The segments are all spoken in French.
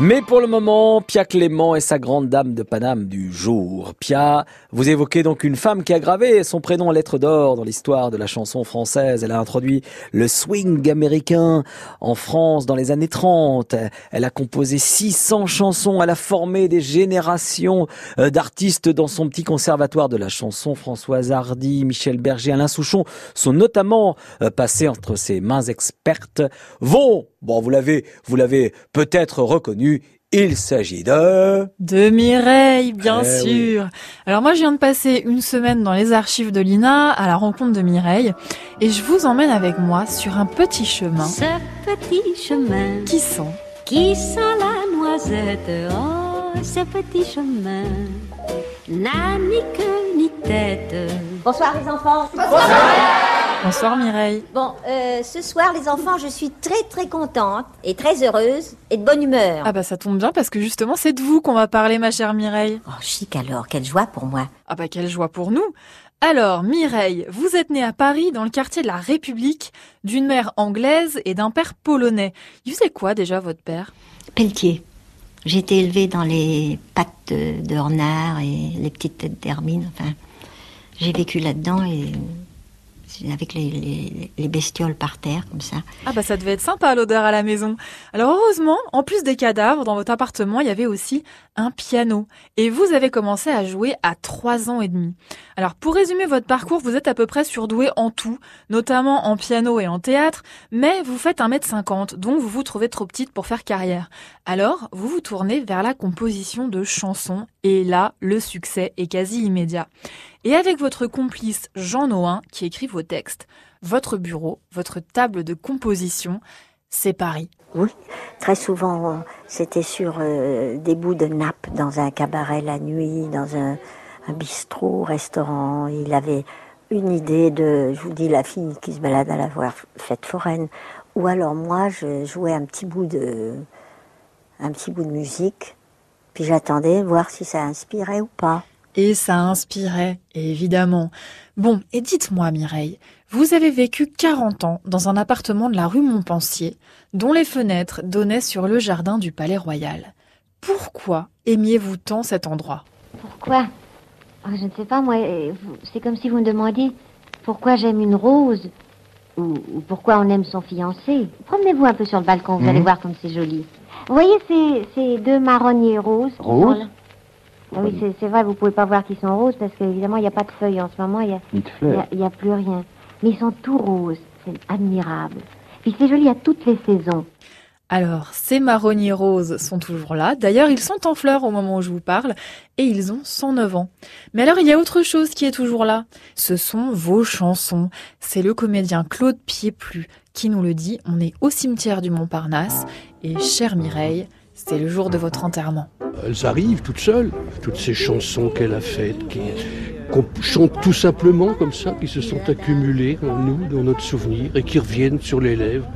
Mais pour le moment, Pia Clément est sa grande dame de Paname du jour. Pia, vous évoquez donc une femme qui a gravé son prénom en lettres d'or dans l'histoire de la chanson française. Elle a introduit le swing américain en France dans les années 30. Elle a composé 600 chansons. Elle a formé des générations euh, d'artistes dans son petit conservatoire de la chanson. Françoise Hardy, Michel Berger, Alain Souchon sont notamment euh, passés entre ses mains expertes. Vont, bon, vous l'avez, vous l'avez peut-être reconnu, il s'agit de... De Mireille, bien eh sûr. Alors moi, je viens de passer une semaine dans les archives de l'INA à la rencontre de Mireille et je vous emmène avec moi sur un petit chemin. Ce petit chemin. Qui sent Qui sent la noisette? Oh, ce petit chemin. N'a ni queue ni tête. Bonsoir les enfants. Bonsoir. Bonsoir Mireille. Bon, euh, ce soir les enfants, je suis très très contente et très heureuse et de bonne humeur. Ah bah ça tombe bien parce que justement c'est de vous qu'on va parler ma chère Mireille. Oh chic alors, quelle joie pour moi. Ah bah quelle joie pour nous. Alors Mireille, vous êtes née à Paris dans le quartier de la République d'une mère anglaise et d'un père polonais. Il faisait quoi déjà votre père? Pelletier. J'ai été élevée dans les pattes de, de renard et les petites têtes d'hermine. Enfin, j'ai vécu là-dedans et avec les, bestioles par terre, comme ça. Ah bah ça devait être sympa l'odeur à la maison. Alors heureusement, en plus des cadavres, dans votre appartement, il y avait aussi un piano. Et vous avez commencé à jouer à 3 ans et demi. Alors pour résumer votre parcours, vous êtes à peu près surdoué en tout, notamment en piano et en théâtre, mais vous faites 1m50, donc vous vous trouvez trop petite pour faire carrière. Alors, vous vous tournez vers la composition de chansons, et là, le succès est quasi immédiat. Et avec votre complice Jean Noin, qui écrit vos textes, votre bureau, votre table de composition, c'est Paris. Oui, très souvent, c'était sur euh, des bouts de nappe dans un cabaret la nuit, dans un, bistrot, restaurant. Il avait une idée de, je vous dis, la fille qui se balade à la fête foraine. Ou alors moi, je jouais un petit bout de, un petit bout de musique, puis j'attendais voir si ça inspirait ou pas. Et ça inspirait, évidemment. Bon, et dites-moi Mireille, vous avez vécu 40 ans dans un appartement de la rue Montpensier, dont les fenêtres donnaient sur le jardin du Palais Royal. Pourquoi aimiez-vous tant cet endroit? Pourquoi? Ah, Je ne sais pas, moi, c'est comme si vous me demandiez pourquoi j'aime une rose ou, pourquoi on aime son fiancé. Promenez-vous un peu sur le balcon, vous allez mhm. voir comme c'est joli. Vous voyez ces, deux marronniers roses Roses ah oui, c'est vrai, vous pouvez pas voir qu'ils sont roses parce qu'évidemment, il n'y a pas de feuilles en ce moment, il n'y a, a, plus rien. Mais ils sont tout roses, c'est admirable. Puis c'est joli à toutes les saisons. Alors, ces marronniers roses sont toujours là. D'ailleurs, ils sont en fleurs au moment où je vous parle et ils ont 109 ans. Mais alors, il y a autre chose qui est toujours là. Ce sont vos chansons. C'est le comédien Claude Piéplu qui nous le dit. On est au cimetière du Montparnasse et chère Mireille, c'est le jour de votre enterrement. Elles arrivent toutes seules, toutes ces chansons qu'elle a faites, qui, qu'on chante tout simplement comme ça, qui se sont accumulées en nous, dans notre souvenir, et qui reviennent sur les lèvres.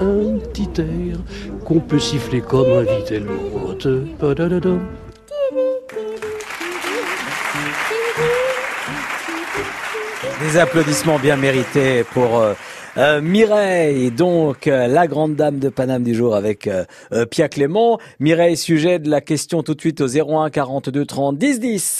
Un petit air qu'on peut siffler comme un l'autre. Des applaudissements bien mérités pour euh, euh, Mireille, donc euh, la grande dame de Paname du jour avec euh, Pia Clément. Mireille, sujet de la question tout de suite au 01 42 30 10 10.